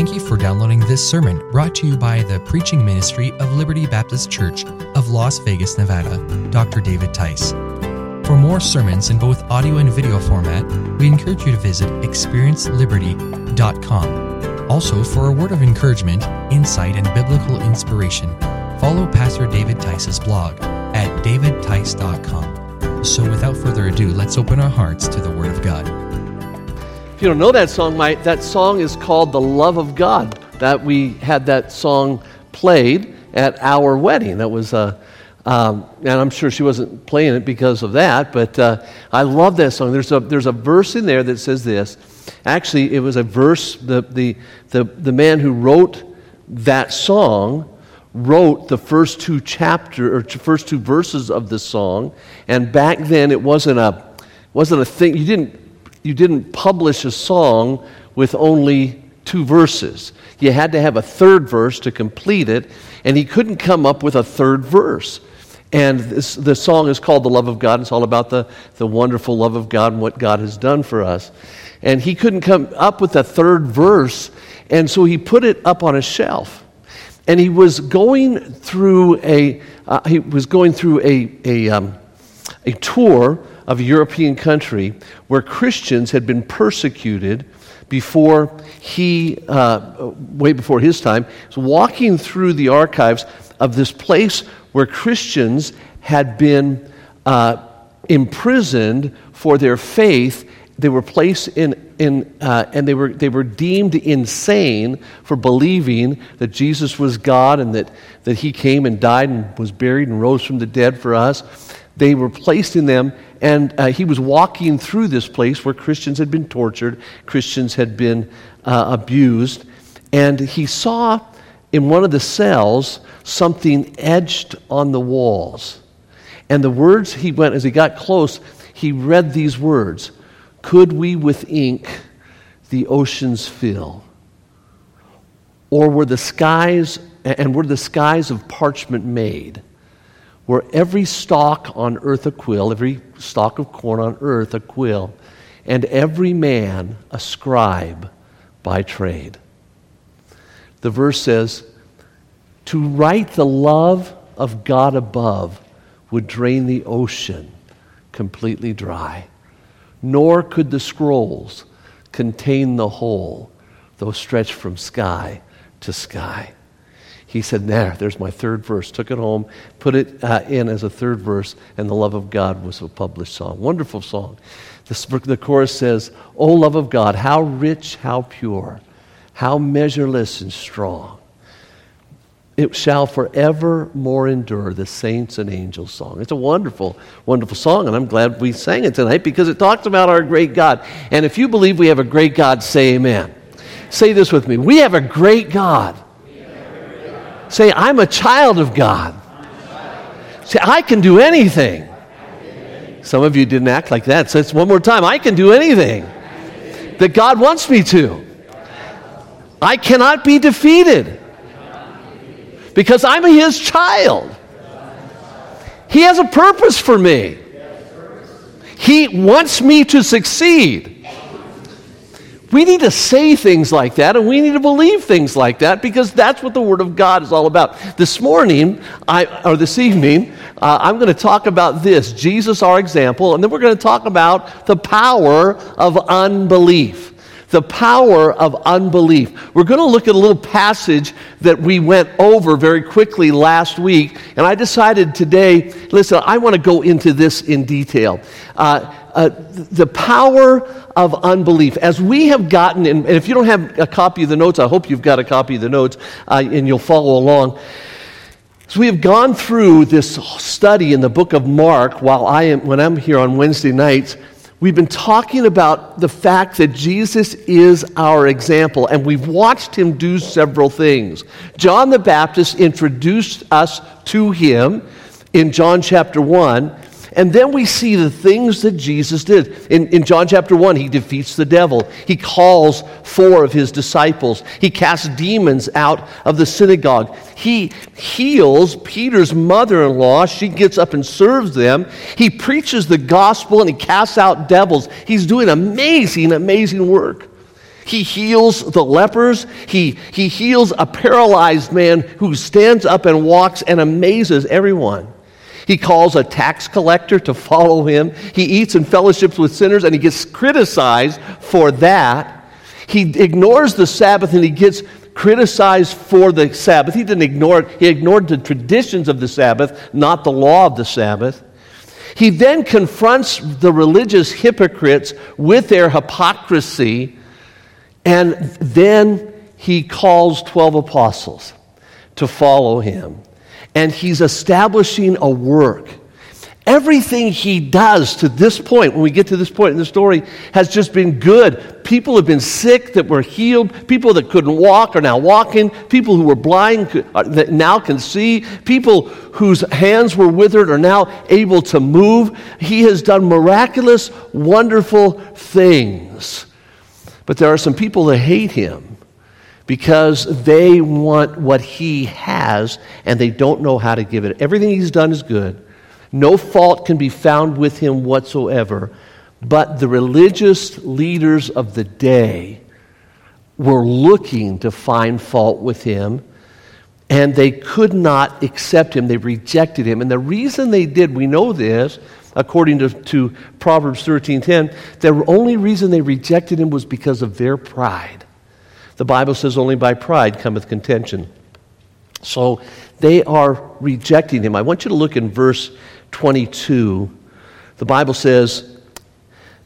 Thank you for downloading this sermon brought to you by the preaching ministry of Liberty Baptist Church of Las Vegas, Nevada, Dr. David Tice. For more sermons in both audio and video format, we encourage you to visit experienceliberty.com. Also, for a word of encouragement, insight, and biblical inspiration, follow Pastor David Tice's blog at davidtice.com. So, without further ado, let's open our hearts to the Word of God. If you don't know that song, my, that song is called The Love of God. That we had that song played at our wedding. That was, uh, um, and I'm sure she wasn't playing it because of that, but uh, I love that song. There's a, there's a verse in there that says this. Actually, it was a verse, the, the, the, the man who wrote that song wrote the first two chapter or first two verses of the song and back then it wasn't a wasn't a thing you didn't you didn't publish a song with only two verses. You had to have a third verse to complete it, and he couldn't come up with a third verse. And this, the song is called The Love of God. It's all about the, the wonderful love of God and what God has done for us. And he couldn't come up with a third verse, and so he put it up on a shelf. And he was going through a, uh, he was going through a, a, um, a tour of a European country where Christians had been persecuted before he, uh, way before his time, was walking through the archives of this place where Christians had been uh, imprisoned for their faith. They were placed in, in uh, and they were, they were deemed insane for believing that Jesus was God and that, that he came and died and was buried and rose from the dead for us. They were placed in them and uh, he was walking through this place where Christians had been tortured, Christians had been uh, abused, and he saw in one of the cells something etched on the walls. And the words he went, as he got close, he read these words Could we with ink the oceans fill? Or were the skies, and were the skies of parchment made? Were every stalk on earth a quill, every stalk of corn on earth a quill, and every man a scribe by trade. The verse says, To write the love of God above would drain the ocean completely dry, nor could the scrolls contain the whole, though stretched from sky to sky he said, There, there's my third verse. Took it home, put it uh, in as a third verse, and the love of God was a published song. Wonderful song. The, the chorus says, O love of God, how rich, how pure, how measureless and strong. It shall forevermore endure the saints and angels song. It's a wonderful, wonderful song, and I'm glad we sang it tonight because it talks about our great God. And if you believe we have a great God, say amen. Say this with me. We have a great God. Say, I'm a child of God. Say, I can do anything. Some of you didn't act like that. So it's one more time. I can do anything that God wants me to. I cannot be defeated because I'm His child. He has a purpose for me. He wants me to succeed. We need to say things like that and we need to believe things like that because that's what the Word of God is all about. This morning, I, or this evening, uh, I'm going to talk about this Jesus, our example, and then we're going to talk about the power of unbelief. The power of unbelief. We're going to look at a little passage that we went over very quickly last week, and I decided today, listen, I want to go into this in detail. Uh, uh, the power of unbelief. As we have gotten, and if you don't have a copy of the notes, I hope you've got a copy of the notes uh, and you'll follow along. So we have gone through this study in the book of Mark while I am, when I'm here on Wednesday nights. We've been talking about the fact that Jesus is our example, and we've watched him do several things. John the Baptist introduced us to him in John chapter 1. And then we see the things that Jesus did. In, in John chapter 1, he defeats the devil. He calls four of his disciples. He casts demons out of the synagogue. He heals Peter's mother in law. She gets up and serves them. He preaches the gospel and he casts out devils. He's doing amazing, amazing work. He heals the lepers. He, he heals a paralyzed man who stands up and walks and amazes everyone. He calls a tax collector to follow him. He eats and fellowships with sinners, and he gets criticized for that. He ignores the Sabbath and he gets criticized for the Sabbath. He didn't ignore it, he ignored the traditions of the Sabbath, not the law of the Sabbath. He then confronts the religious hypocrites with their hypocrisy, and then he calls 12 apostles to follow him. And he's establishing a work Everything he does to this point, when we get to this point in the story, has just been good. People have been sick that were healed. People that couldn't walk are now walking. People who were blind uh, that now can see. People whose hands were withered are now able to move. He has done miraculous, wonderful things. But there are some people that hate him because they want what he has and they don't know how to give it. Everything he's done is good. No fault can be found with him whatsoever. But the religious leaders of the day were looking to find fault with him, and they could not accept him. They rejected him. And the reason they did, we know this, according to, to Proverbs 13:10, the only reason they rejected him was because of their pride. The Bible says, only by pride cometh contention. So they are rejecting him. I want you to look in verse 22, the Bible says,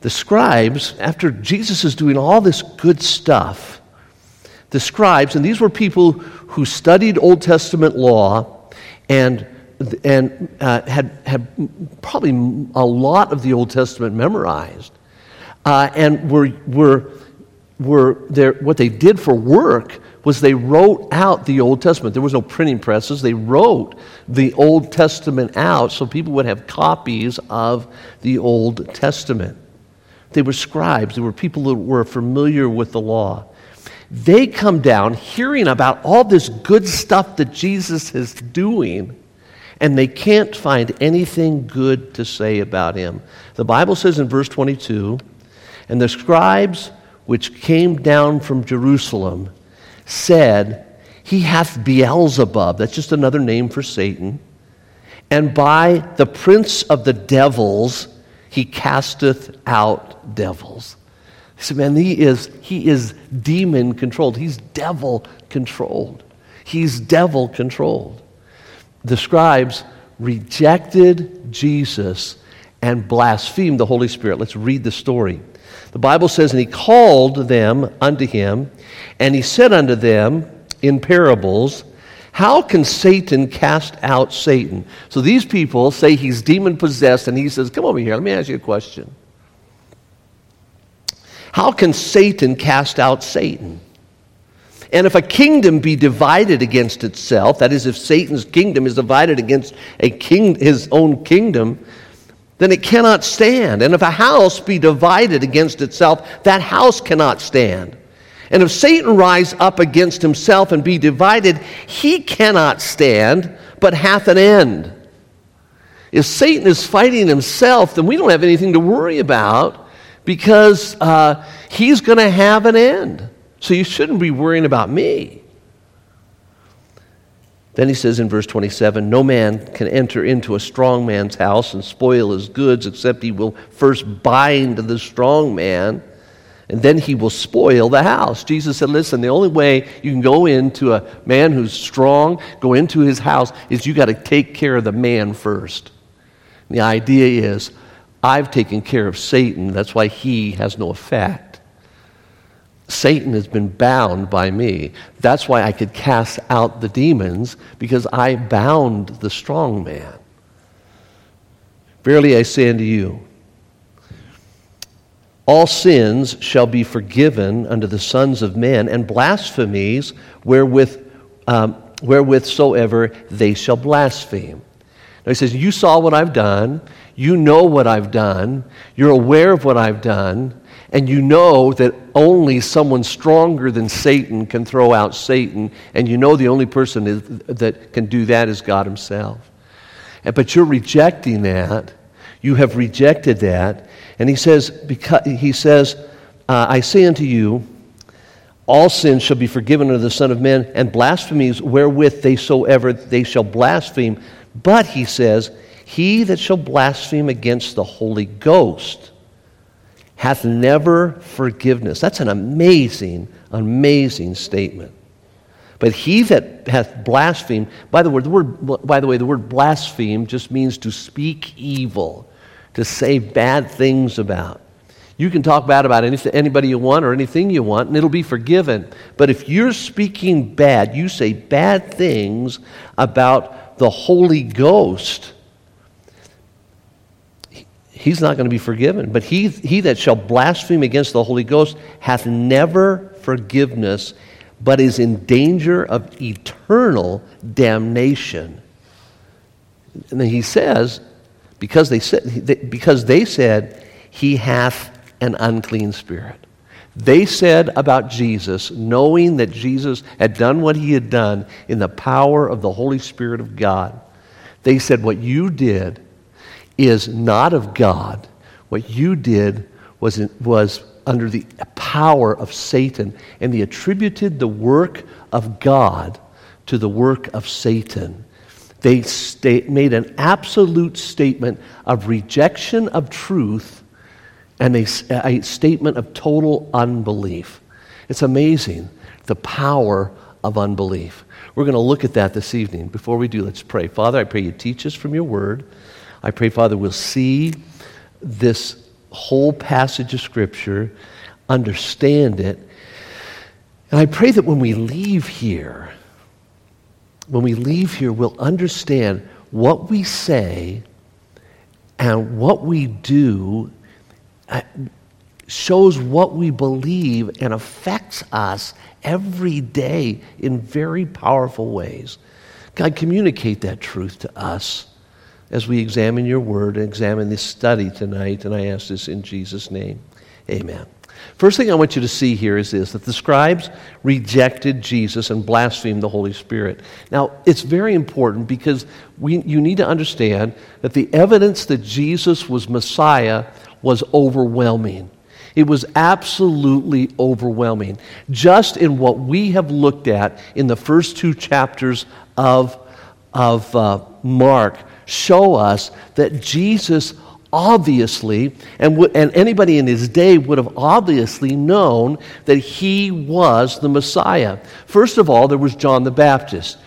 the scribes, after Jesus is doing all this good stuff, the scribes, and these were people who studied Old Testament law and, and uh, had, had probably a lot of the Old Testament memorized, uh, and were, were, were there, what they did for work was they wrote out the Old Testament. There was no printing presses. They wrote the Old Testament out so people would have copies of the Old Testament. They were scribes. They were people that were familiar with the law. They come down hearing about all this good stuff that Jesus is doing, and they can't find anything good to say about him. The Bible says in verse 22 And the scribes which came down from Jerusalem said, He hath Beelzebub. That's just another name for Satan. And by the prince of the devils, he casteth out devils. He said, Man, he is, he is demon controlled. He's devil controlled. He's devil controlled. The scribes rejected Jesus and blasphemed the Holy Spirit. Let's read the story. The Bible says, And he called them unto him, and he said unto them in parables, How can Satan cast out Satan? So these people say he's demon possessed, and he says, Come over here, let me ask you a question. How can Satan cast out Satan? And if a kingdom be divided against itself, that is, if Satan's kingdom is divided against a king, his own kingdom, then it cannot stand. And if a house be divided against itself, that house cannot stand. And if Satan rise up against himself and be divided, he cannot stand, but hath an end. If Satan is fighting himself, then we don't have anything to worry about because uh, he's going to have an end. So you shouldn't be worrying about me. Then he says in verse 27 No man can enter into a strong man's house and spoil his goods except he will first bind the strong man, and then he will spoil the house. Jesus said, Listen, the only way you can go into a man who's strong, go into his house, is you got to take care of the man first. And the idea is, I've taken care of Satan, that's why he has no effect. Satan has been bound by me. That's why I could cast out the demons, because I bound the strong man. Verily I say unto you, all sins shall be forgiven unto the sons of men, and blasphemies wherewith, um, wherewith soever they shall blaspheme. Now he says, You saw what I've done. You know what I've done. You're aware of what I've done and you know that only someone stronger than Satan can throw out Satan, and you know the only person is, that can do that is God Himself. But you're rejecting that. You have rejected that. And He says, because, he says uh, I say unto you, all sins shall be forgiven unto the Son of Man, and blasphemies wherewith they soever they shall blaspheme. But he says, He that shall blaspheme against the Holy Ghost hath never forgiveness. That's an amazing, amazing statement. But he that hath blasphemed, by the, word, the word, by the way, the word blaspheme just means to speak evil, to say bad things about. You can talk bad about anything, anybody you want or anything you want, and it'll be forgiven. But if you're speaking bad, you say bad things about the Holy Ghost, he's not going to be forgiven. But he, he that shall blaspheme against the Holy Ghost hath never forgiveness, but is in danger of eternal damnation. And then he says, because they said, because they said, he hath an unclean spirit. They said about Jesus, knowing that Jesus had done what he had done in the power of the Holy Spirit of God, they said, What you did is not of God. What you did was, was under the power of Satan, and they attributed the work of God to the work of Satan. They state, made an absolute statement of rejection of truth and a, a statement of total unbelief. It's amazing the power of unbelief. We're going to look at that this evening. Before we do, let's pray. Father, I pray you teach us from your word. I pray, Father, we'll see this whole passage of Scripture, understand it. And I pray that when we leave here, when we leave here, we'll understand what we say and what we do uh, shows what we believe and affects us every day in very powerful ways. God, communicate that truth to us as we examine your word and examine this study tonight. And I ask this in Jesus' name. Amen. First thing I want you to see here is this that the scribes rejected Jesus and blasphemed the Holy Spirit. Now, it's very important because we, you need to understand that the evidence that Jesus was Messiah was overwhelming. It was absolutely overwhelming. Just in what we have looked at in the first two chapters of, of uh, Mark, show us that Jesus obviously, and, w- and anybody in his day would have obviously known that he was the Messiah. First of all, there was John the Baptist.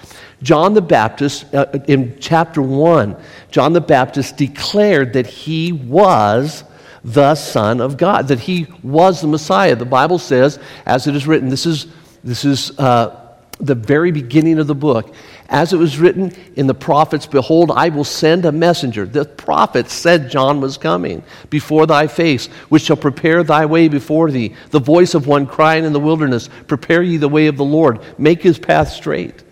John the Baptist, uh, in chapter 1, John the Baptist declared that he was the Son of God, that he was the Messiah. The Bible says, as it is written, this is, this is uh, the very beginning of the book. As it was written in the prophets, Behold, I will send a messenger. The prophets said John was coming before thy face, which shall prepare thy way before thee. The voice of one crying in the wilderness, Prepare ye the way of the Lord, make his path straight.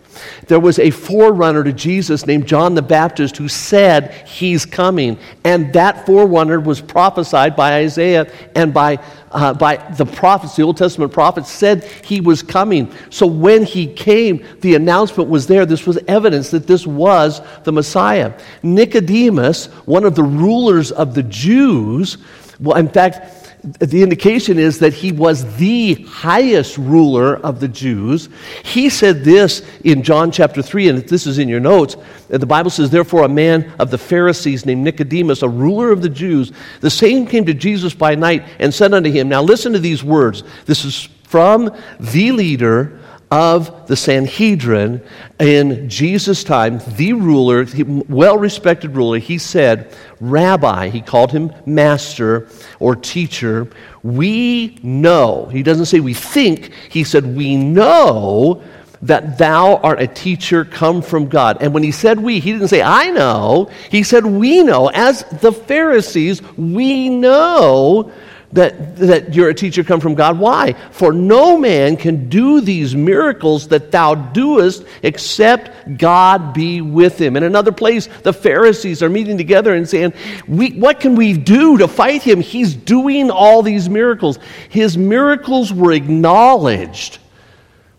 There was a forerunner to Jesus named John the Baptist who said he's coming. And that forerunner was prophesied by Isaiah and by, uh, by the prophets, the Old Testament prophets said he was coming. So when he came, the announcement was there. This was evidence that this was the Messiah. Nicodemus, one of the rulers of the Jews, well, in fact, the indication is that he was the highest ruler of the Jews. He said this in John chapter 3, and this is in your notes. The Bible says, Therefore, a man of the Pharisees named Nicodemus, a ruler of the Jews, the same came to Jesus by night and said unto him, Now listen to these words. This is from the leader of the Sanhedrin in Jesus' time, the ruler, well respected ruler, he said, Rabbi, he called him master or teacher. We know, he doesn't say we think, he said, We know that thou art a teacher come from God. And when he said we, he didn't say, I know. He said, We know. As the Pharisees, we know that, that you're a teacher come from God. Why? For no man can do these miracles that thou doest except God be with him. In another place, the Pharisees are meeting together and saying, we, What can we do to fight him? He's doing all these miracles. His miracles were acknowledged,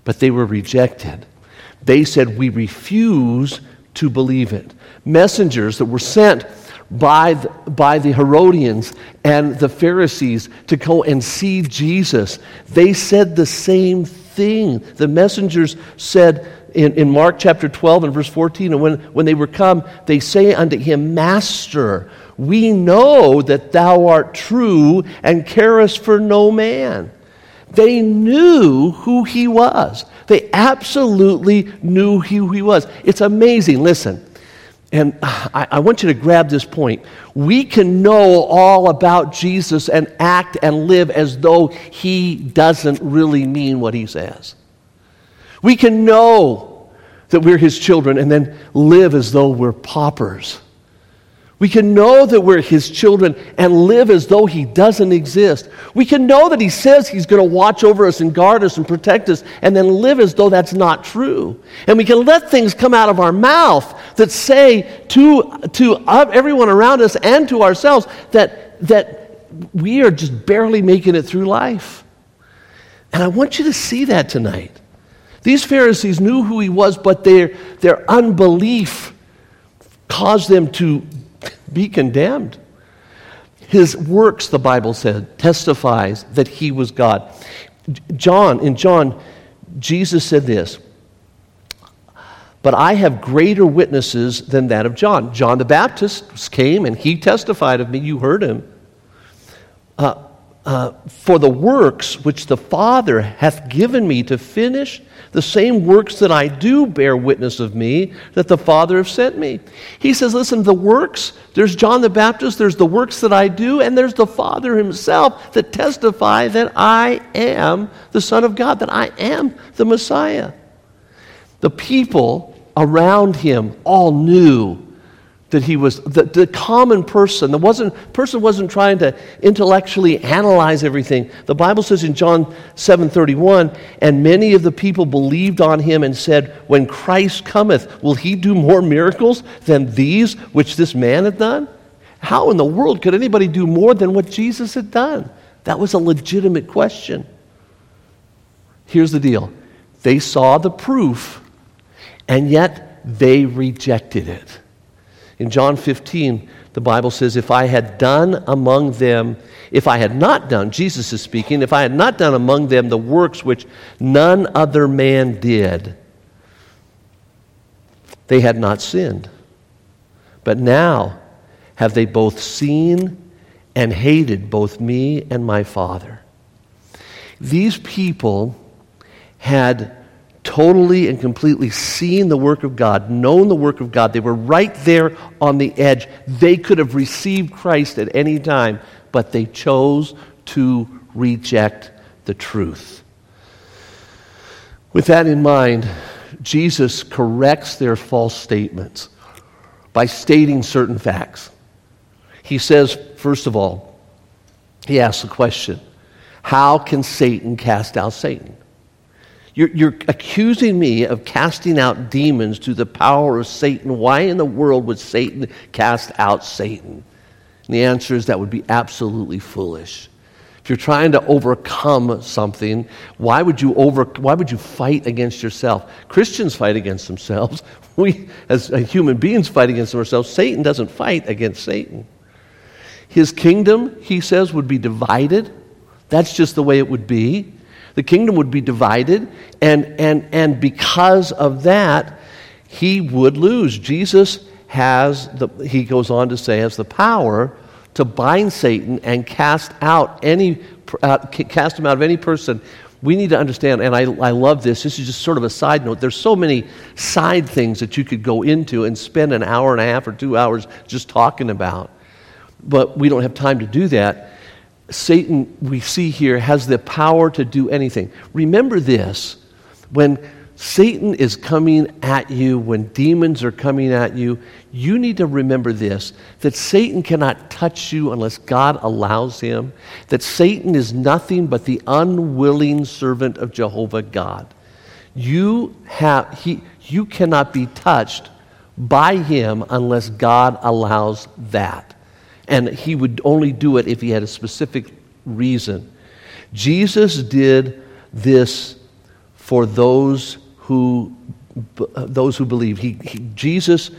but they were rejected. They said, We refuse to believe it. Messengers that were sent by the, by the Herodians and the Pharisees to go and see Jesus. They said the same thing. The messengers said in, in Mark chapter 12 and verse 14, and when, when they were come, they say unto him, Master, we know that thou art true and carest for no man. They knew who he was. They absolutely knew who he was. It's amazing. Listen, and uh, I, I, want you to grab this point. We can know all about Jesus and act and live as though he doesn't really mean what he says. We can know that we're his children and then live as though we're paupers. We can know that we're his children and live as though he doesn't exist. We can know that he says he's going to watch over us and guard us and protect us and then live as though that's not true. And we can let things come out of our mouth that say to, to everyone around us and to ourselves that, that we are just barely making it through life. And I want you to see that tonight. These Pharisees knew who he was, but their, their unbelief caused them to be condemned. His works, the Bible said, testifies that he was God. John, in John, Jesus said this, but I have greater witnesses than that of John. John the Baptist came and he testified of me. You heard him. Uh, uh, for the works which the Father hath given me to finish, the same works that I do bear witness of me that the Father hath sent me. He says, Listen, the works, there's John the Baptist, there's the works that I do, and there's the Father himself that testify that I am the Son of God, that I am the Messiah. The people around him all knew that he was the, the common person the wasn't, person wasn't trying to intellectually analyze everything. The bible says in john 7.31 and many of the people believed on him and said when christ cometh will he do more miracles than these which this man had done how in the world could anybody do more than what jesus had done? That was a legitimate question. Here's the deal. They saw the proof and yet they rejected it in John 15, the Bible says, If I had done among them, if I had not done, Jesus is speaking, if I had not done among them the works which none other man did, they had not sinned. But now have they both seen and hated both me and my Father. These people had totally and completely seen the work of God, known the work of God. They were right there on the edge. They could have received Christ at any time, but they chose to reject the truth. With that in mind, Jesus corrects their false statements by stating certain facts. He says, first of all, he asks the question How can Satan cast out Satan? You're, you're accusing me of casting out demons through the power of Satan. Why in the world would Satan cast out Satan? And the answer is that would be absolutely foolish. If you're trying to overcome something, why would you over why would you fight against yourself? Christians fight against themselves. We as human beings fight against ourselves. Satan doesn't fight against Satan. His kingdom, he says, would be divided. That's just the way it would be the kingdom would be divided, and, and, and because of that, he would lose. Jesus has, the, he goes on to say, has the power to bind Satan and cast out any, uh, cast him out of any person. We need to understand, and I, I love this. This is just sort of a side note. There's so many side things that you could go into and spend an hour and a half or two hours just talking about. But we don't have time to do that. Satan, we see here, has the power to do anything. Remember this when Satan is coming at you, when demons are coming at you, you need to remember this that Satan cannot touch you unless God allows him, that Satan is nothing but the unwilling servant of Jehovah God. You, have, he, you cannot be touched by him unless God allows that and he would only do it if he had a specific reason. Jesus did this for those who those who believe. He, he Jesus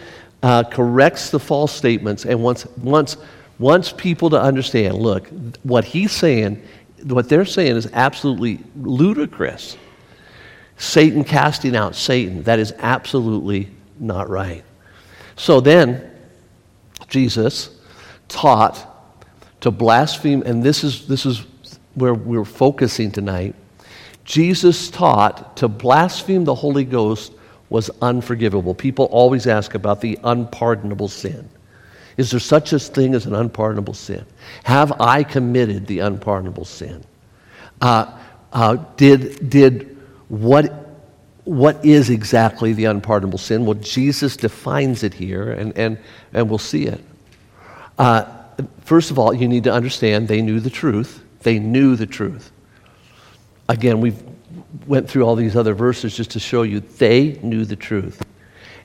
uh, corrects the false statements, and wants, wants, wants people to understand look, what he's saying, what they're saying is absolutely ludicrous. Satan casting out Satan, that is absolutely not right. So then, Jesus taught to blaspheme, and this is, this is where we're focusing tonight. Jesus taught to blaspheme the Holy Ghost was unforgivable. People always ask about the unpardonable sin. Is there such a thing as an unpardonable sin? Have I committed the unpardonable sin? Uh, uh, did, did what, what is exactly the unpardonable sin? Well, Jesus defines it here, and, and, and we'll see it. Uh, first of all, you need to understand they knew the truth. They knew the truth. Again, we've went through all these other verses just to show you they knew the truth.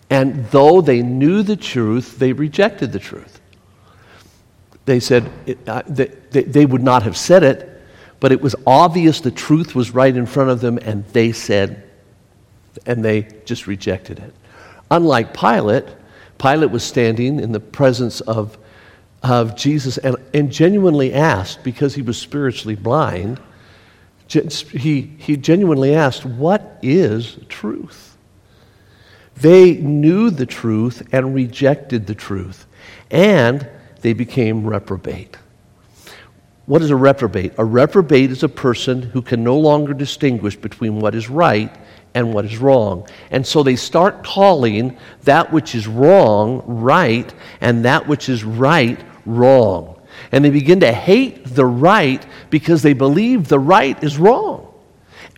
And though they knew the truth, they rejected the truth. They said it, uh, they, they, they would not have said it, but it was obvious the truth was right in front of them, and they said, and they just rejected it. Unlike Pilate, Pilate was standing in the presence of, of Jesus and, and genuinely asked, because he was spiritually blind, he, he genuinely asked, What is truth? They knew the truth and rejected the truth, and they became reprobate. What is a reprobate? A reprobate is a person who can no longer distinguish between what is right and what is wrong. And so they start calling that which is wrong right and that which is right wrong. And they begin to hate the right because they believe the right is wrong.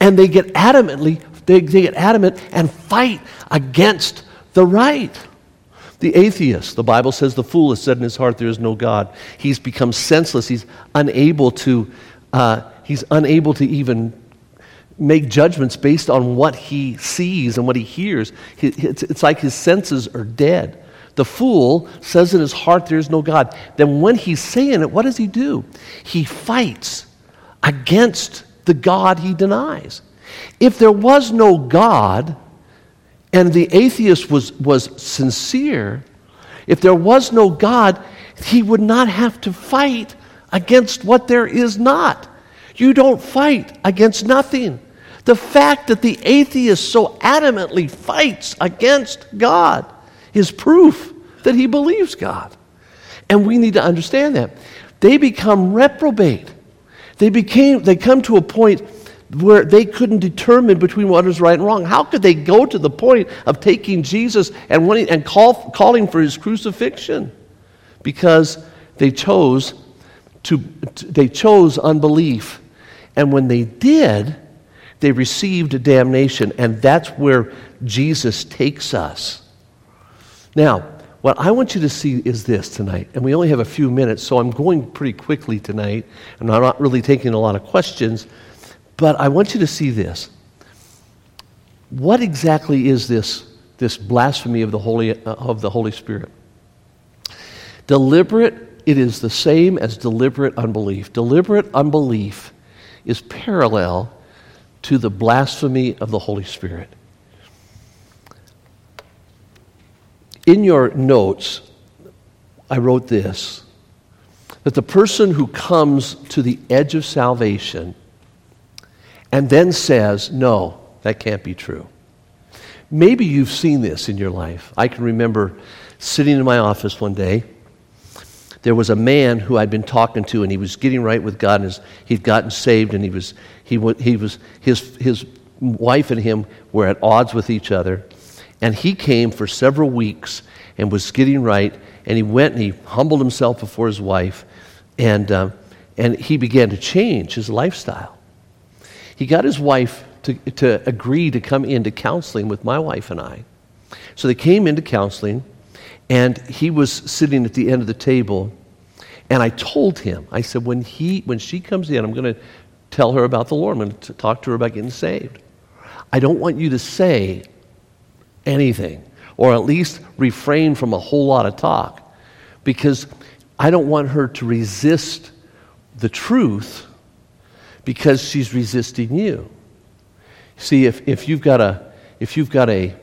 And they get adamantly, they, they get adamant and fight against the right. The atheist, the Bible says the fool has said in his heart there is no God. He's become senseless. He's unable to, uh, he's unable to even make judgments based on what he sees and what he hears. It's like his senses are dead. The fool says in his heart, There is no God. Then when he's saying it, what does he do? He fights against the God he denies. If there was no God, and the atheist was, was sincere, if there was no God, he would not have to fight against what there is not. You don't fight against nothing. The fact that the atheist so adamantly fights against God is proof that he believes God. And we need to understand that. They become reprobate. They became they come to a point where they couldn't determine between what is right and wrong. How could they go to the point of taking Jesus and, wanting, and call, calling for his crucifixion? Because they chose to, they chose unbelief. And when they did, they received damnation. And that's where Jesus takes us. Now, what I want you to see is this tonight, and we only have a few minutes, so I'm going pretty quickly tonight, and I'm not really taking a lot of questions, but I want you to see this. What exactly is this, this blasphemy of the, Holy, uh, of the Holy Spirit? Deliberate, it is the same as deliberate unbelief. Deliberate unbelief is parallel to the blasphemy of the Holy Spirit. In your notes, I wrote this that the person who comes to the edge of salvation and then says, No, that can't be true. Maybe you've seen this in your life. I can remember sitting in my office one day. There was a man who I'd been talking to, and he was getting right with God, and he'd gotten saved, and he was, he, he was, his, his wife and him were at odds with each other. And he came for several weeks and was getting right. And he went and he humbled himself before his wife. And, uh, and he began to change his lifestyle. He got his wife to, to agree to come into counseling with my wife and I. So they came into counseling, and he was sitting at the end of the table. And I told him, I said, when, he, when she comes in, I'm going to tell her about the Lord. I'm going to talk to her about getting saved. I don't want you to say, anything, or at least refrain from a whole lot of talk, because I don't want her to resist the truth because she's resisting you. See, if, if you've got a, if you've got a,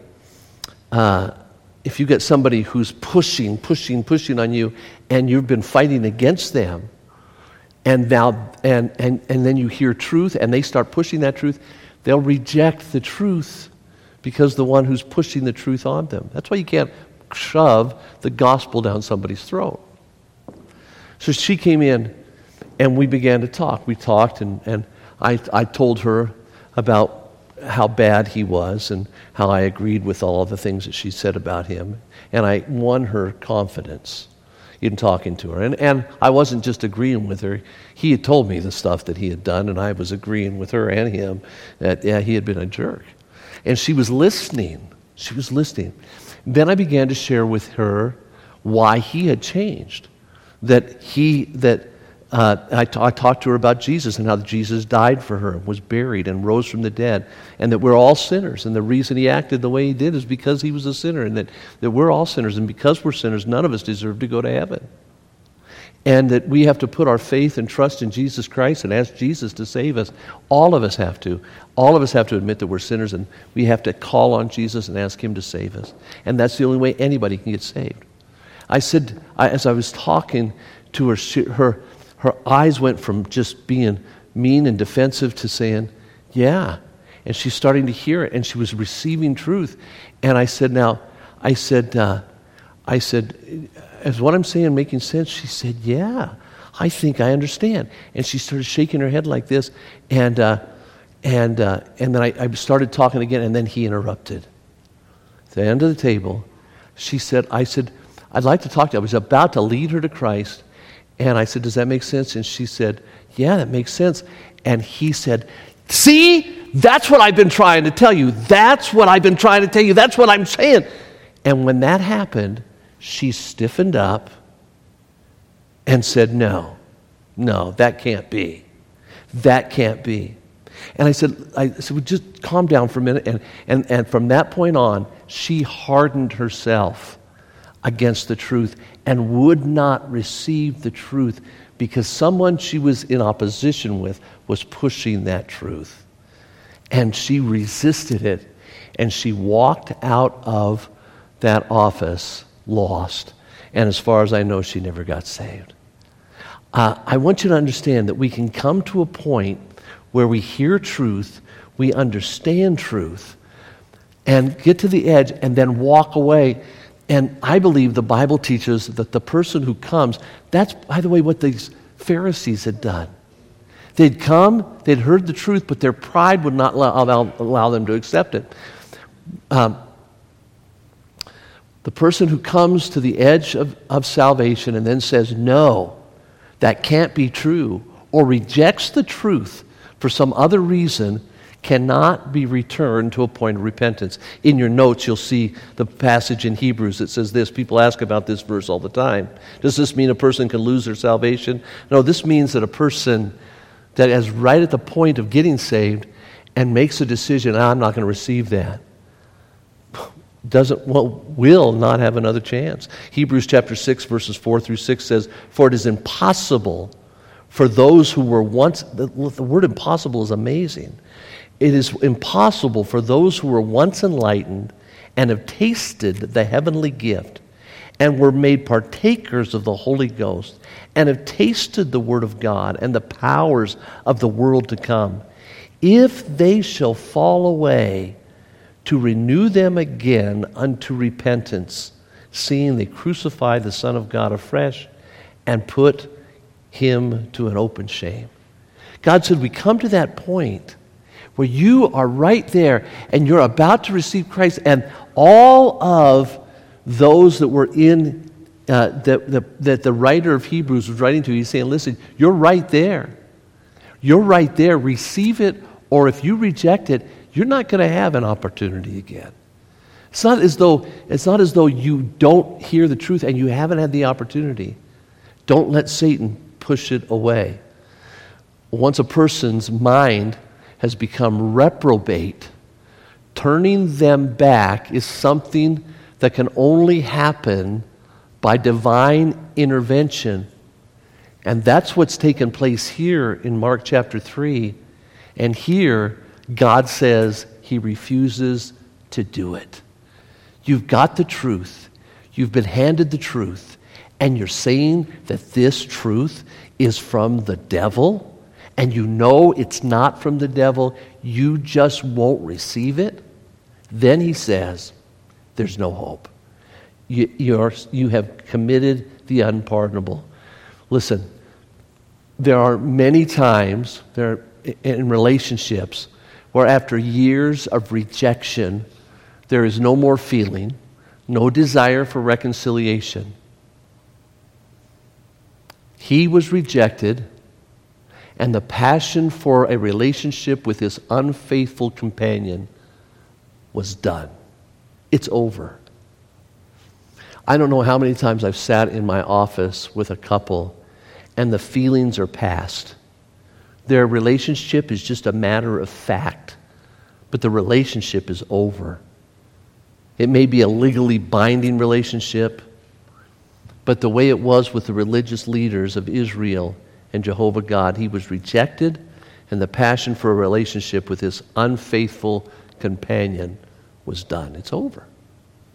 uh, if you get somebody who's pushing, pushing, pushing on you, and you've been fighting against them, and now and, and, and then you hear truth and they start pushing that truth, they'll reject the truth because the one who's pushing the truth on them. That's why you can't shove the gospel down somebody's throat. So she came in and we began to talk. We talked and, and I, I told her about how bad he was and how I agreed with all the things that she said about him. And I won her confidence in talking to her. And, and I wasn't just agreeing with her. He had told me the stuff that he had done, and I was agreeing with her and him that, yeah, he had been a jerk. And she was listening. She was listening. Then I began to share with her why he had changed. That he, that uh, I, t- I talked to her about Jesus and how Jesus died for her, was buried, and rose from the dead, and that we're all sinners. And the reason he acted the way he did is because he was a sinner, and that, that we're all sinners. And because we're sinners, none of us deserve to go to heaven. And that we have to put our faith and trust in Jesus Christ and ask Jesus to save us. All of us have to. All of us have to admit that we're sinners, and we have to call on Jesus and ask him to save us. And that's the only way anybody can get saved. I said, I, as I was talking to her, she, her her eyes went from just being mean and defensive to saying, Yeah. And she's starting to hear it, and she was receiving truth. And I said, Now, I said, uh, I said, Is what I'm saying making sense? She said, Yeah, I think I understand. And she started shaking her head like this. And, uh, and, uh, and then I, I started talking again, and then he interrupted. At the end of the table, she said, I said, I'd like to talk to you. I was about to lead her to Christ. And I said, Does that make sense? And she said, Yeah, that makes sense. And he said, See, that's what I've been trying to tell you. That's what I've been trying to tell you. That's what I'm saying. And when that happened, she stiffened up and said, No, no, that can't be. That can't be. And I said, I said, well, just calm down for a minute. And, and, and from that point on, she hardened herself against the truth and would not receive the truth because someone she was in opposition with was pushing that truth. And she resisted it and she walked out of that office lost. And as far as I know, she never got saved. Uh, I want you to understand that we can come to a point where we hear truth, we understand truth, and get to the edge and then walk away and I believe the Bible teaches that the person who comes, that's, by the way, what these Pharisees had done. They'd come, they'd heard the truth, but their pride would not allow, allow, allow them to accept it. Um, the person who comes to the edge of, of salvation and then says, No, that can't be true, or rejects the truth for some other reason, cannot be returned to a point of repentance. In your notes, you'll see the passage in Hebrews that says this. People ask about this verse all the time. Does this mean a person can lose their salvation? No, this means that a person that is right at the point of getting saved and makes a decision, ah, I'm not going to receive that, doesn't well, will not have another chance. Hebrews chapter 6 verses 4 through 6 says, "For it is impossible for those who were once the, the word impossible is amazing it is impossible for those who were once enlightened and have tasted the heavenly gift and were made partakers of the Holy Ghost and have tasted the Word of God and the powers of the world to come, if they shall fall away, to renew them again unto repentance, seeing they crucify the Son of God afresh and put him to an open shame. God said, We come to that point where you are right there and you're about to receive Christ, and all of those that were in, uh, that, the, that the writer of Hebrews was writing to, he's saying, listen, you're right there. You're right there. Receive it, or if you reject it, you're not going to have an opportunity again. It's not, as though, it's not as though you don't hear the truth and you haven't had the opportunity. Don't let Satan push it away. Once a person's mind has become reprobate, turning them back is something that can only happen by divine intervention. And that's what's taken place here in Mark chapter 3. And here, God says he refuses to do it. You've got the truth, you've been handed the truth, and you're saying that this truth is from the devil, and you know it's not from the devil, you just won't receive it, then he says, There's no hope. You, you're, you have committed the unpardonable. Listen, there are many times there in relationships where after years of rejection, there is no more feeling, no desire for reconciliation. He was rejected, and the passion for a relationship with his unfaithful companion was done. It's over. I don't know how many times I've sat in my office with a couple and the feelings are past. Their relationship is just a matter of fact, but the relationship is over. It may be a legally binding relationship, but the way it was with the religious leaders of Israel and Jehovah God, he was rejected, and the passion for a relationship with his unfaithful companion was done. It's over.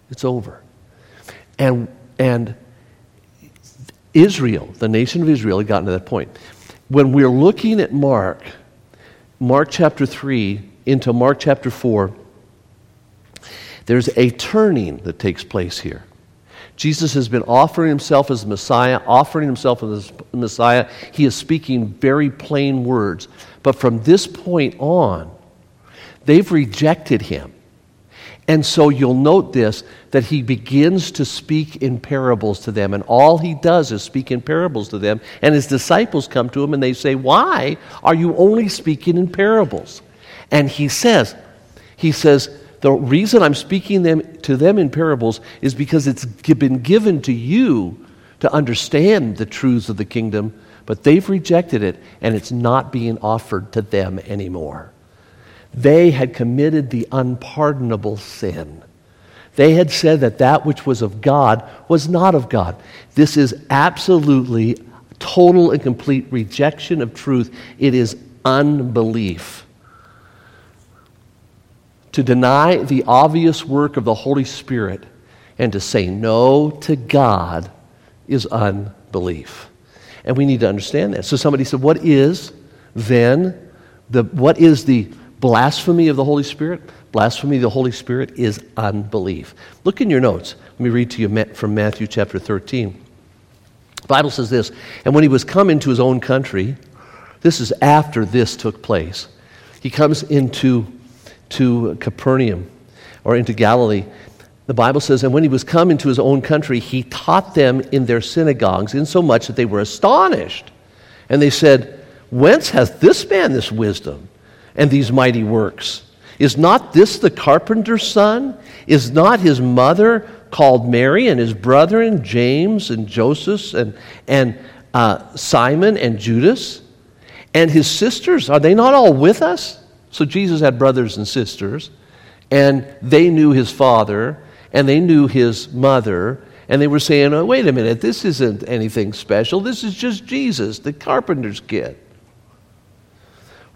It's over. And, and Israel, the nation of Israel, had gotten to that point. When we're looking at Mark, Mark chapter 3 into Mark chapter 4, there's a turning that takes place here. Jesus has been offering himself as Messiah, offering himself as Messiah. He is speaking very plain words. But from this point on, they've rejected him. And so you'll note this that he begins to speak in parables to them. And all he does is speak in parables to them. And his disciples come to him and they say, Why are you only speaking in parables? And he says, He says, the reason I'm speaking them, to them in parables is because it's been given to you to understand the truths of the kingdom, but they've rejected it and it's not being offered to them anymore. They had committed the unpardonable sin. They had said that that which was of God was not of God. This is absolutely total and complete rejection of truth. It is unbelief. To deny the obvious work of the Holy Spirit and to say no to God is unbelief. And we need to understand that. So somebody said, What is then the what is the Blasphemy of the Holy Spirit? Blasphemy of the Holy Spirit is unbelief. Look in your notes. Let me read to you from Matthew chapter 13. The Bible says this And when he was come into his own country, this is after this took place, he comes into to Capernaum or into Galilee. The Bible says, And when he was come into his own country, he taught them in their synagogues, insomuch that they were astonished. And they said, Whence hath this man this wisdom? And these mighty works? Is not this the carpenter's son? Is not his mother called Mary and his brethren James and Joseph and, and uh, Simon and Judas? And his sisters, are they not all with us? So Jesus had brothers and sisters, and they knew his father, and they knew his mother, and they were saying, oh, wait a minute, this isn't anything special. This is just Jesus, the carpenter's kid.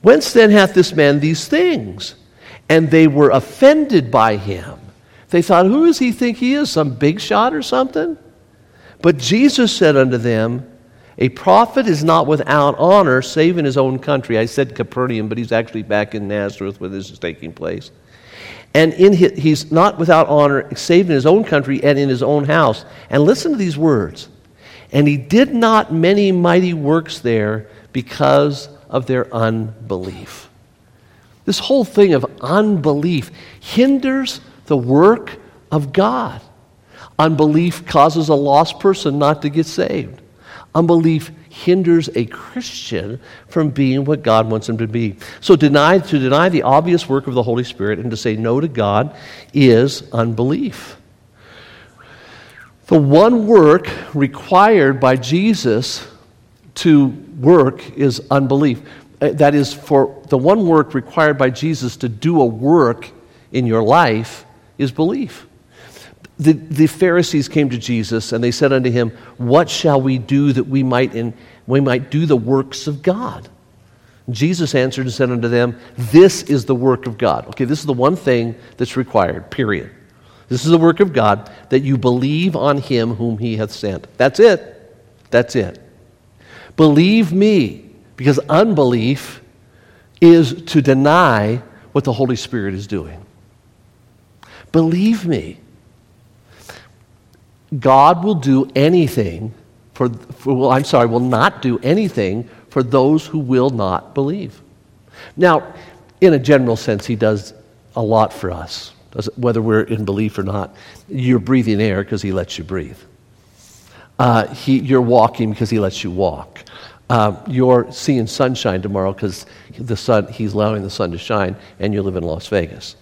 Whence then hath this man these things? And they were offended by him. They thought, Who does he think he is? Some big shot or something? But Jesus said unto them, A prophet is not without honor save in his own country. I said Capernaum, but he's actually back in Nazareth where this is taking place. And in his, he's not without honor save in his own country and in his own house. And listen to these words. And he did not many mighty works there because of their unbelief. This whole thing of unbelief hinders the work of God. Unbelief causes a lost person not to get saved. Unbelief hinders a Christian from being what God wants him to be. So deny, to deny the obvious work of the Holy Spirit and to say no to God is unbelief. The one work required by Jesus to work is unbelief. Uh, that is, for the one work required by Jesus to do a work in your life is belief. The, the Pharisees came to Jesus and they said unto him, What shall we do that we might, in, we might do the works of God? Jesus answered and said unto them, This is the work of God. Okay, this is the one thing that's required, period. This is the work of God, that you believe on him whom he hath sent. That's it. That's it. Believe me, because unbelief is to deny what the Holy Spirit is doing. Believe me. God will do anything for, for well, I'm sorry, will not do anything for those who will not believe. Now, in a general sense, He does a lot for us, whether we're in belief or not. You're breathing air because He lets you breathe. Uh, he, you're walking because He lets you walk. Uh, you're seeing sunshine tomorrow because the sun, He's allowing the sun to shine, and you live in Las Vegas.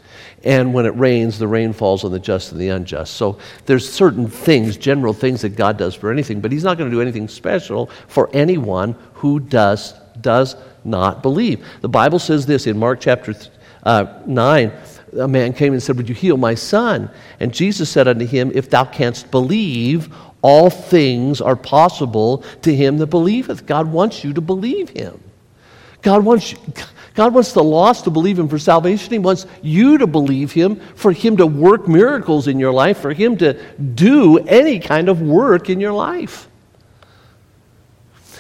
And when it rains, the rain falls on the just and the unjust. So there's certain things, general things that God does for anything, but He's not going to do anything special for anyone who does, does not believe. The Bible says this in Mark chapter uh, 9 a man came and said, Would you heal my son? And Jesus said unto him, If thou canst believe, all things are possible to him that believeth. God wants you to believe him. God wants, God wants the lost to believe Him for salvation. He wants you to believe Him, for Him to work miracles in your life, for Him to do any kind of work in your life.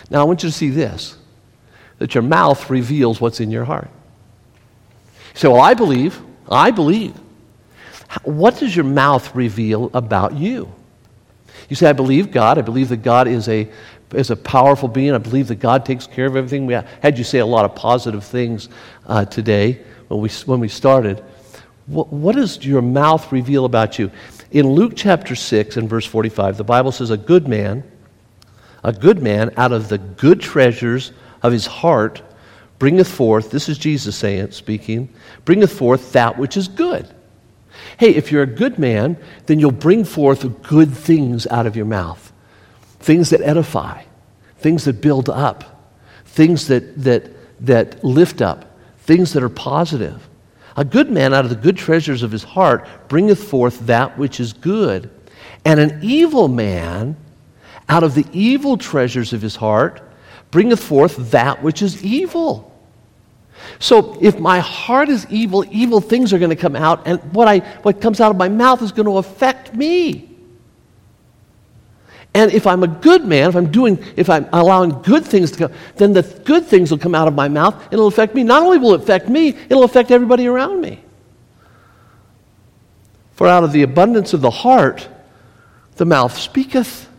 Now, I want you to see this that your mouth reveals what's in your heart. Say, Well, I believe. I believe. What does your mouth reveal about you? You say, I believe God. I believe that God is a is a powerful being. I believe that God takes care of everything. We had you say a lot of positive things uh, today when we, when we started. What, what does your mouth reveal about you? In Luke chapter 6 and verse 45, the Bible says, A good man, a good man out of the good treasures of his heart bringeth forth, this is Jesus saying, speaking, bringeth forth that which is good. Hey, if you're a good man, then you'll bring forth good things out of your mouth things that edify, things that build up, things that, that, that lift up, things that are positive. A good man out of the good treasures of his heart bringeth forth that which is good. And an evil man out of the evil treasures of his heart bringeth forth that which is evil. So if my heart is evil, evil things are going to come out, and what, I, what comes out of my mouth is going to affect me. And if I'm a good man, if I'm doing, if I'm allowing good things to come, then the good things will come out of my mouth. and It'll affect me. Not only will it affect me, it'll affect everybody around me. For out of the abundance of the heart, the mouth speaketh.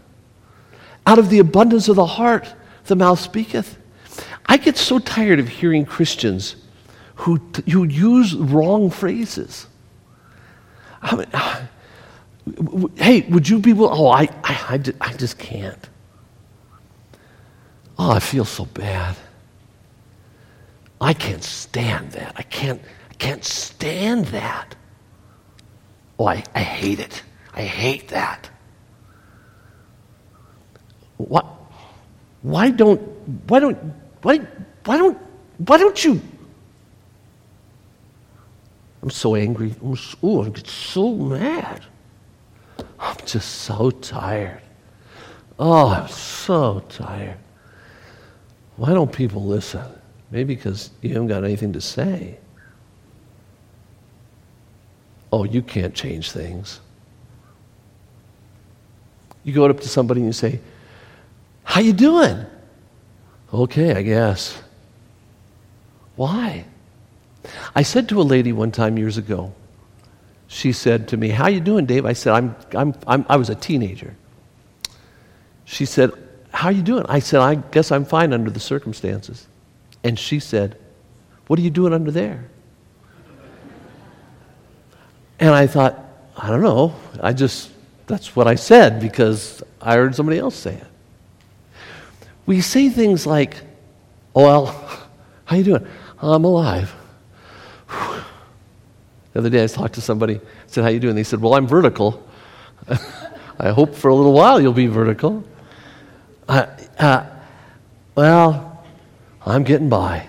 Out of the abundance of the heart, the mouth speaketh. I get so tired of hearing Christians who, who use wrong phrases. I mean, uh, hey, would you be willing? Oh, I, I, I, I just can't. Oh, I feel so bad. I can't stand that. I can't, I can't stand that. Oh, I, I hate it. I hate that. What? Why don't, why don't, why, why don't, why don't you? I'm so angry. I'm so, ooh, I get so mad. I'm just so tired. Oh, I'm so tired. Why don't people listen? Maybe because you haven't got anything to say. Oh, you can't change things. You go up to somebody and you say, "How you doing?" Okay, I guess. Why? I said to a lady one time years ago, she said to me, How you doing, Dave? I said, I'm, I'm, I'm, I was a teenager. She said, How are you doing? I said, I guess I'm fine under the circumstances. And she said, What are you doing under there? And I thought, I don't know. I just, that's what I said because I heard somebody else say it. We say things like, oh, well, how you doing? I'm alive. The other day I talked to somebody, I said, How you doing? They said, Well, I'm vertical. I hope for a little while you'll be vertical. Uh, uh, well, I'm getting by.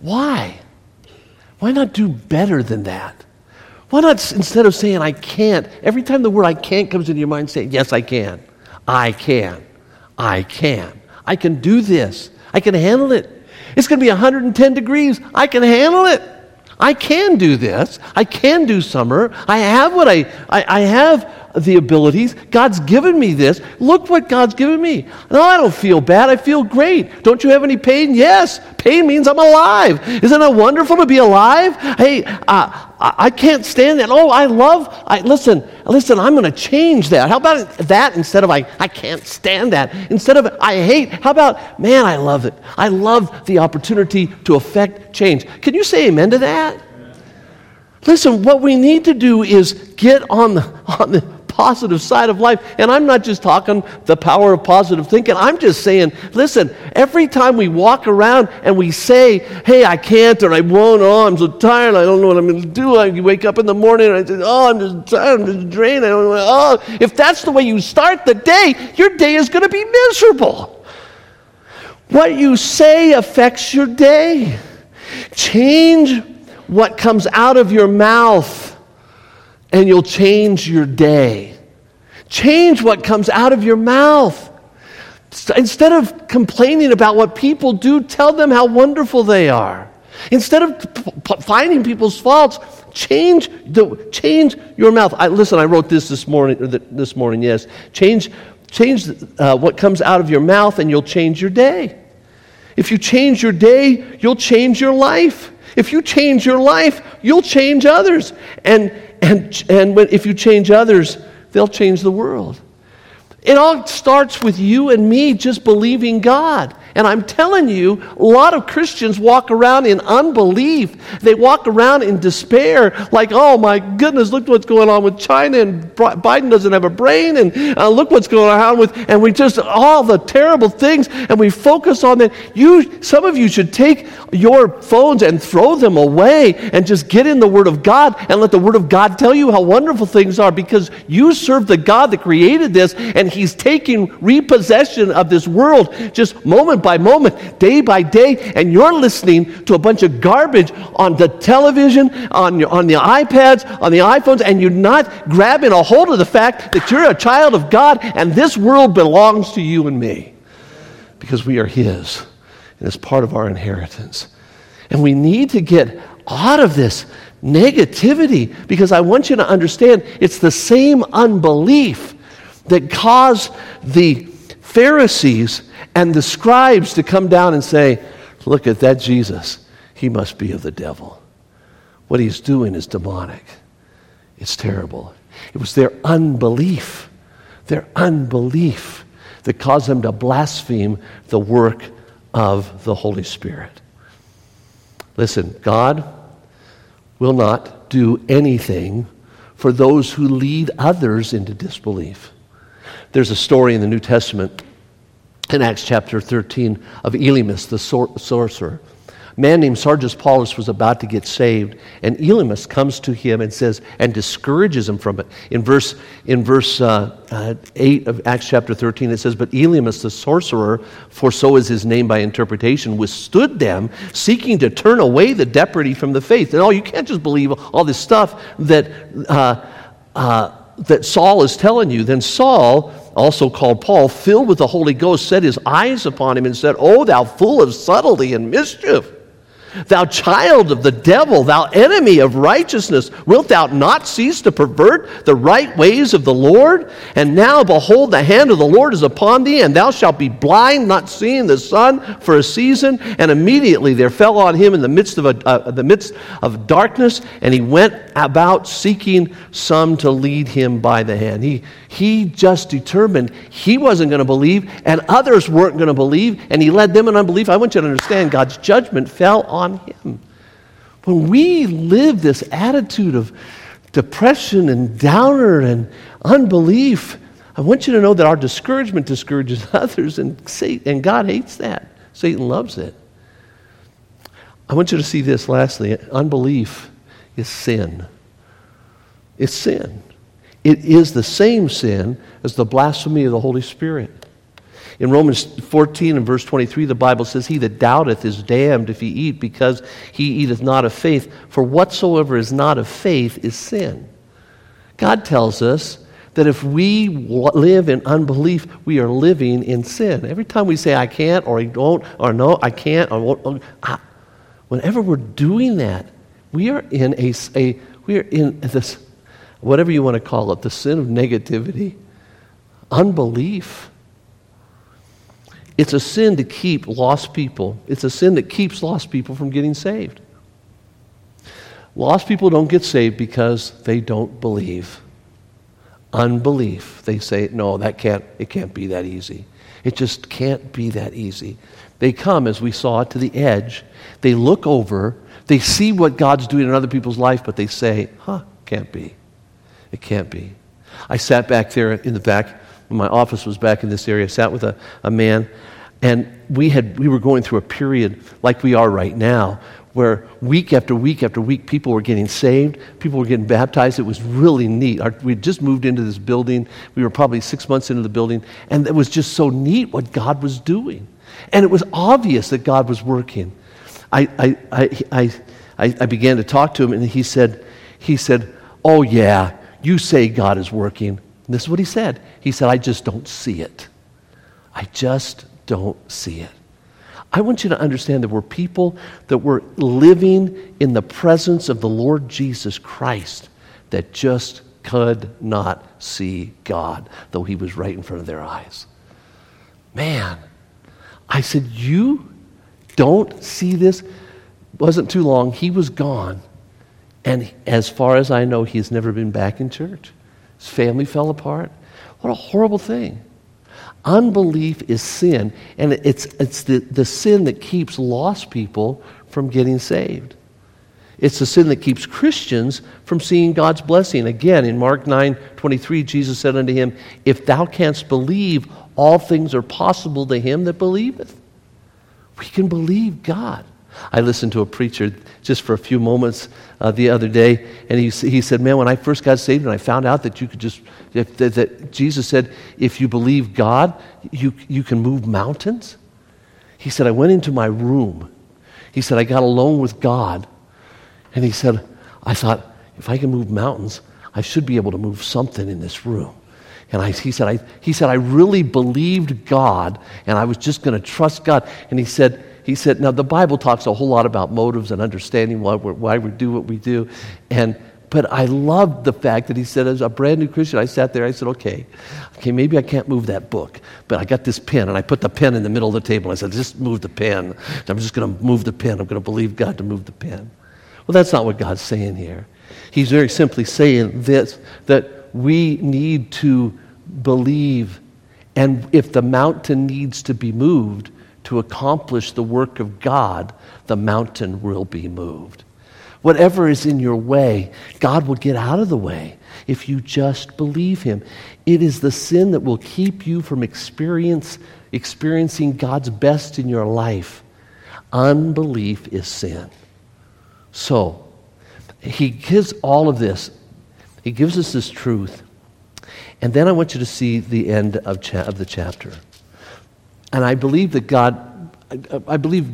Why? Why not do better than that? Why not, instead of saying I can't, every time the word I can't comes into your mind, say, Yes, I can. I can. I can. I can do this. I can handle it. It's going to be 110 degrees. I can handle it. I can do this. I can do summer. I have what I, I, I, have the abilities. God's given me this. Look what God's given me. No, I don't feel bad. I feel great. Don't you have any pain? Yes. Pain means I'm alive. Isn't it wonderful to be alive? Hey, uh, I can't stand that. Oh, I love, I, listen, listen, I'm going to change that. How about that instead of I, I can't stand that? Instead of I hate, how about, man, I love it. I love the opportunity to affect change. Can you say amen to that? Listen, what we need to do is get on the, on the positive side of life. And I'm not just talking the power of positive thinking. I'm just saying, listen, every time we walk around and we say, hey, I can't or I won't, oh, I'm so tired, I don't know what I'm going to do. I wake up in the morning and I say, oh, I'm just tired, I'm just drained. I don't know. Oh, if that's the way you start the day, your day is going to be miserable. What you say affects your day. Change what comes out of your mouth and you'll change your day. Change what comes out of your mouth. Instead of complaining about what people do, tell them how wonderful they are. Instead of p- p- finding people's faults, change, the, change your mouth. I, listen, I wrote this this morning, this morning yes. Change, change uh, what comes out of your mouth, and you'll change your day. If you change your day, you'll change your life. If you change your life, you'll change others. And and, and when, if you change others, they'll change the world. It all starts with you and me just believing God. And I'm telling you, a lot of Christians walk around in unbelief. They walk around in despair, like, oh my goodness, look what's going on with China, and Biden doesn't have a brain, and uh, look what's going on with, and we just, all the terrible things, and we focus on that. You, some of you should take your phones and throw them away and just get in the Word of God and let the Word of God tell you how wonderful things are because you serve the God that created this, and He's taking repossession of this world just moment by moment, day by day, and you're listening to a bunch of garbage on the television, on, your, on the iPads, on the iPhones, and you're not grabbing a hold of the fact that you're a child of God and this world belongs to you and me because we are His and it's part of our inheritance. And we need to get out of this negativity because I want you to understand it's the same unbelief that caused the Pharisees and the scribes to come down and say, Look at that Jesus. He must be of the devil. What he's doing is demonic. It's terrible. It was their unbelief, their unbelief that caused them to blaspheme the work of the Holy Spirit. Listen, God will not do anything for those who lead others into disbelief. There's a story in the New Testament in Acts chapter 13 of Elymas, the sor- sorcerer. A man named Sergius Paulus was about to get saved, and Elymas comes to him and says, and discourages him from it. In verse, in verse uh, uh, 8 of Acts chapter 13, it says, But Elymas the sorcerer, for so is his name by interpretation, withstood them, seeking to turn away the depravity from the faith. And oh, you can't just believe all this stuff that, uh, uh that Saul is telling you. Then Saul, also called Paul, filled with the Holy Ghost, set his eyes upon him and said, Oh, thou full of subtlety and mischief! Thou child of the devil, thou enemy of righteousness, wilt thou not cease to pervert the right ways of the Lord? And now, behold, the hand of the Lord is upon thee, and thou shalt be blind, not seeing the sun for a season. And immediately there fell on him in the midst of, a, uh, the midst of darkness, and he went about seeking some to lead him by the hand. He, he just determined he wasn't going to believe, and others weren't going to believe, and he led them in unbelief. I want you to understand God's judgment fell on him. When we live this attitude of depression and downer and unbelief, I want you to know that our discouragement discourages others, and, and God hates that. Satan loves it. I want you to see this lastly unbelief is sin. It's sin. It is the same sin as the blasphemy of the Holy Spirit. In Romans 14 and verse 23, the Bible says, He that doubteth is damned if he eat, because he eateth not of faith. For whatsoever is not of faith is sin. God tells us that if we live in unbelief, we are living in sin. Every time we say, I can't, or I don't, or no, I can't, or won't, ah, whenever we're doing that, We are in a, a we are in this, whatever you want to call it, the sin of negativity, unbelief. It's a sin to keep lost people. It's a sin that keeps lost people from getting saved. Lost people don't get saved because they don't believe. Unbelief. They say, no, that can't, it can't be that easy. It just can't be that easy. They come, as we saw, to the edge. They look over. They see what God's doing in other people's life, but they say, huh, can't be. It can't be. I sat back there in the back. My office was back in this area. I sat with a, a man, and we, had, we were going through a period like we are right now where week after week after week people were getting saved, people were getting baptized. It was really neat. Our, we had just moved into this building. We were probably six months into the building, and it was just so neat what God was doing. And it was obvious that God was working. I, I, I, I, I began to talk to him, and he said, he said, Oh, yeah, you say God is working. And this is what he said. He said, I just don't see it. I just don't see it. I want you to understand that we're people that were living in the presence of the Lord Jesus Christ that just could not see God, though he was right in front of their eyes. Man, I said, You don't see this? Wasn't too long, he was gone. And as far as I know, he's never been back in church. His family fell apart. What a horrible thing. Unbelief is sin, and it's, it's the, the sin that keeps lost people from getting saved. It's the sin that keeps Christians from seeing God's blessing. Again, in Mark 9 23, Jesus said unto him, If thou canst believe, all things are possible to him that believeth. We can believe God. I listened to a preacher just for a few moments uh, the other day, and he, he said, Man, when I first got saved and I found out that you could just, that, that Jesus said, if you believe God, you, you can move mountains. He said, I went into my room. He said, I got alone with God. And he said, I thought, if I can move mountains, I should be able to move something in this room. And I, he, said, I, he said, I really believed God, and I was just going to trust God. And he said, he said, now the Bible talks a whole lot about motives and understanding why, why we do what we do. And, but I loved the fact that he said, as a brand new Christian, I sat there, I said, okay, okay, maybe I can't move that book, but I got this pen, and I put the pen in the middle of the table. I said, just move the pen. I'm just going to move the pen. I'm going to believe God to move the pen. Well, that's not what God's saying here. He's very simply saying this that we need to believe, and if the mountain needs to be moved, to accomplish the work of God, the mountain will be moved. Whatever is in your way, God will get out of the way if you just believe Him. It is the sin that will keep you from experience, experiencing God's best in your life. Unbelief is sin. So, He gives all of this, He gives us this truth. And then I want you to see the end of, cha- of the chapter. And I believe that God, I, I believe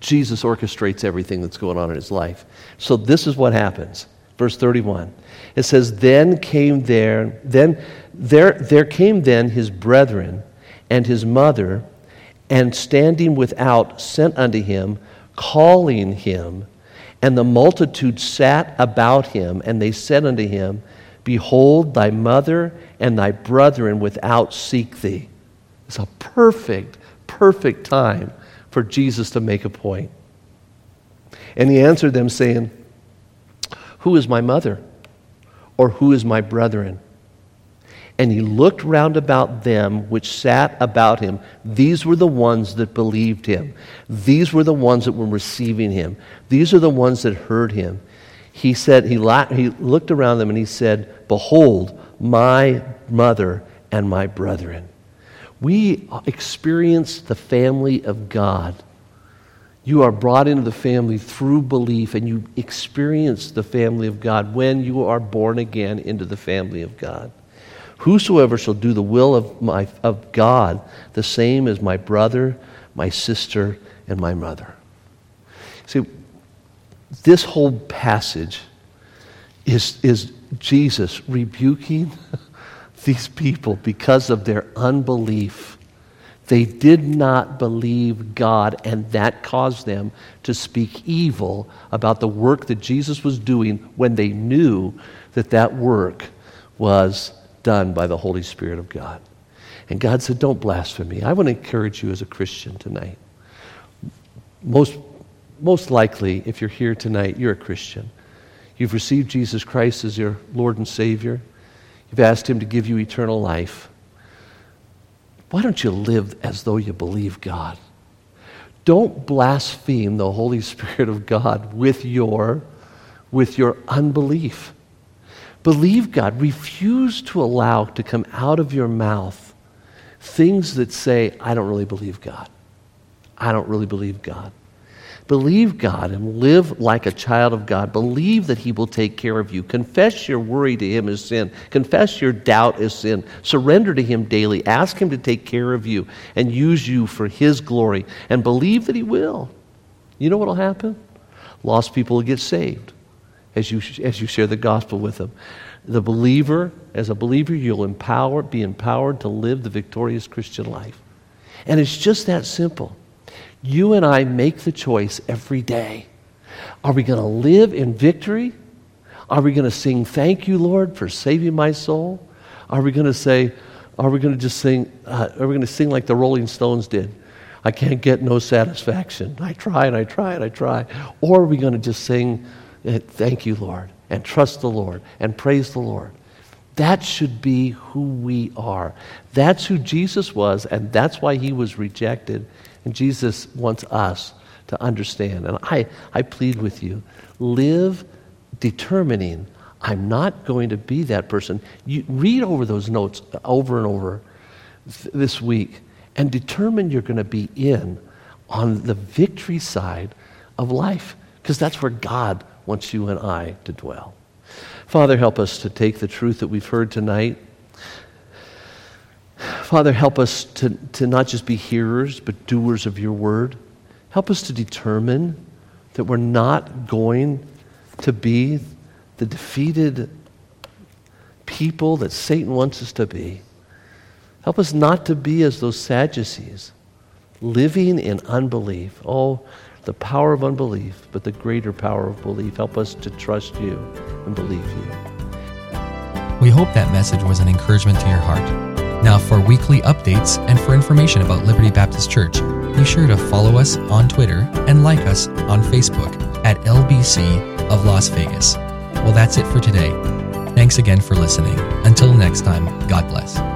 Jesus orchestrates everything that's going on in his life. So this is what happens. Verse 31. It says, Then came there, then there, there came then his brethren and his mother, and standing without sent unto him, calling him. And the multitude sat about him, and they said unto him, Behold, thy mother and thy brethren without seek thee. It's a perfect, perfect time for Jesus to make a point. And he answered them, saying, Who is my mother? Or who is my brethren? And he looked round about them which sat about him. These were the ones that believed him. These were the ones that were receiving him. These are the ones that heard him. He said, he, la- he looked around them and he said, Behold, my mother and my brethren. We experience the family of God. You are brought into the family through belief, and you experience the family of God when you are born again into the family of God. Whosoever shall do the will of, my, of God, the same as my brother, my sister, and my mother. See, this whole passage is, is Jesus rebuking these people because of their unbelief. They did not believe God, and that caused them to speak evil about the work that Jesus was doing when they knew that that work was done by the Holy Spirit of God. And God said, Don't blaspheme me. I want to encourage you as a Christian tonight. Most, most likely, if you're here tonight, you're a Christian. You've received Jesus Christ as your Lord and Savior. You've asked Him to give you eternal life. Why don't you live as though you believe God? Don't blaspheme the Holy Spirit of God with your, with your unbelief. Believe God. Refuse to allow to come out of your mouth things that say, I don't really believe God. I don't really believe God. Believe God and live like a child of God. Believe that He will take care of you. Confess your worry to Him as sin. Confess your doubt as sin. Surrender to Him daily. Ask Him to take care of you and use you for His glory. And believe that He will. You know what will happen? Lost people will get saved as you, as you share the gospel with them. The believer, as a believer, you'll empower, be empowered to live the victorious Christian life. And it's just that simple. You and I make the choice every day. Are we going to live in victory? Are we going to sing, Thank you, Lord, for saving my soul? Are we going to say, Are we going to just sing, uh, are we going to sing like the Rolling Stones did? I can't get no satisfaction. I try and I try and I try. Or are we going to just sing, uh, Thank you, Lord, and trust the Lord and praise the Lord? That should be who we are. That's who Jesus was, and that's why he was rejected and Jesus wants us to understand. And I, I plead with you live determining, I'm not going to be that person. You read over those notes uh, over and over th- this week and determine you're going to be in on the victory side of life because that's where God wants you and I to dwell. Father, help us to take the truth that we've heard tonight Father, help us to, to not just be hearers, but doers of your word. Help us to determine that we're not going to be the defeated people that Satan wants us to be. Help us not to be as those Sadducees, living in unbelief. Oh, the power of unbelief, but the greater power of belief. Help us to trust you and believe you. We hope that message was an encouragement to your heart. Now, for weekly updates and for information about Liberty Baptist Church, be sure to follow us on Twitter and like us on Facebook at LBC of Las Vegas. Well, that's it for today. Thanks again for listening. Until next time, God bless.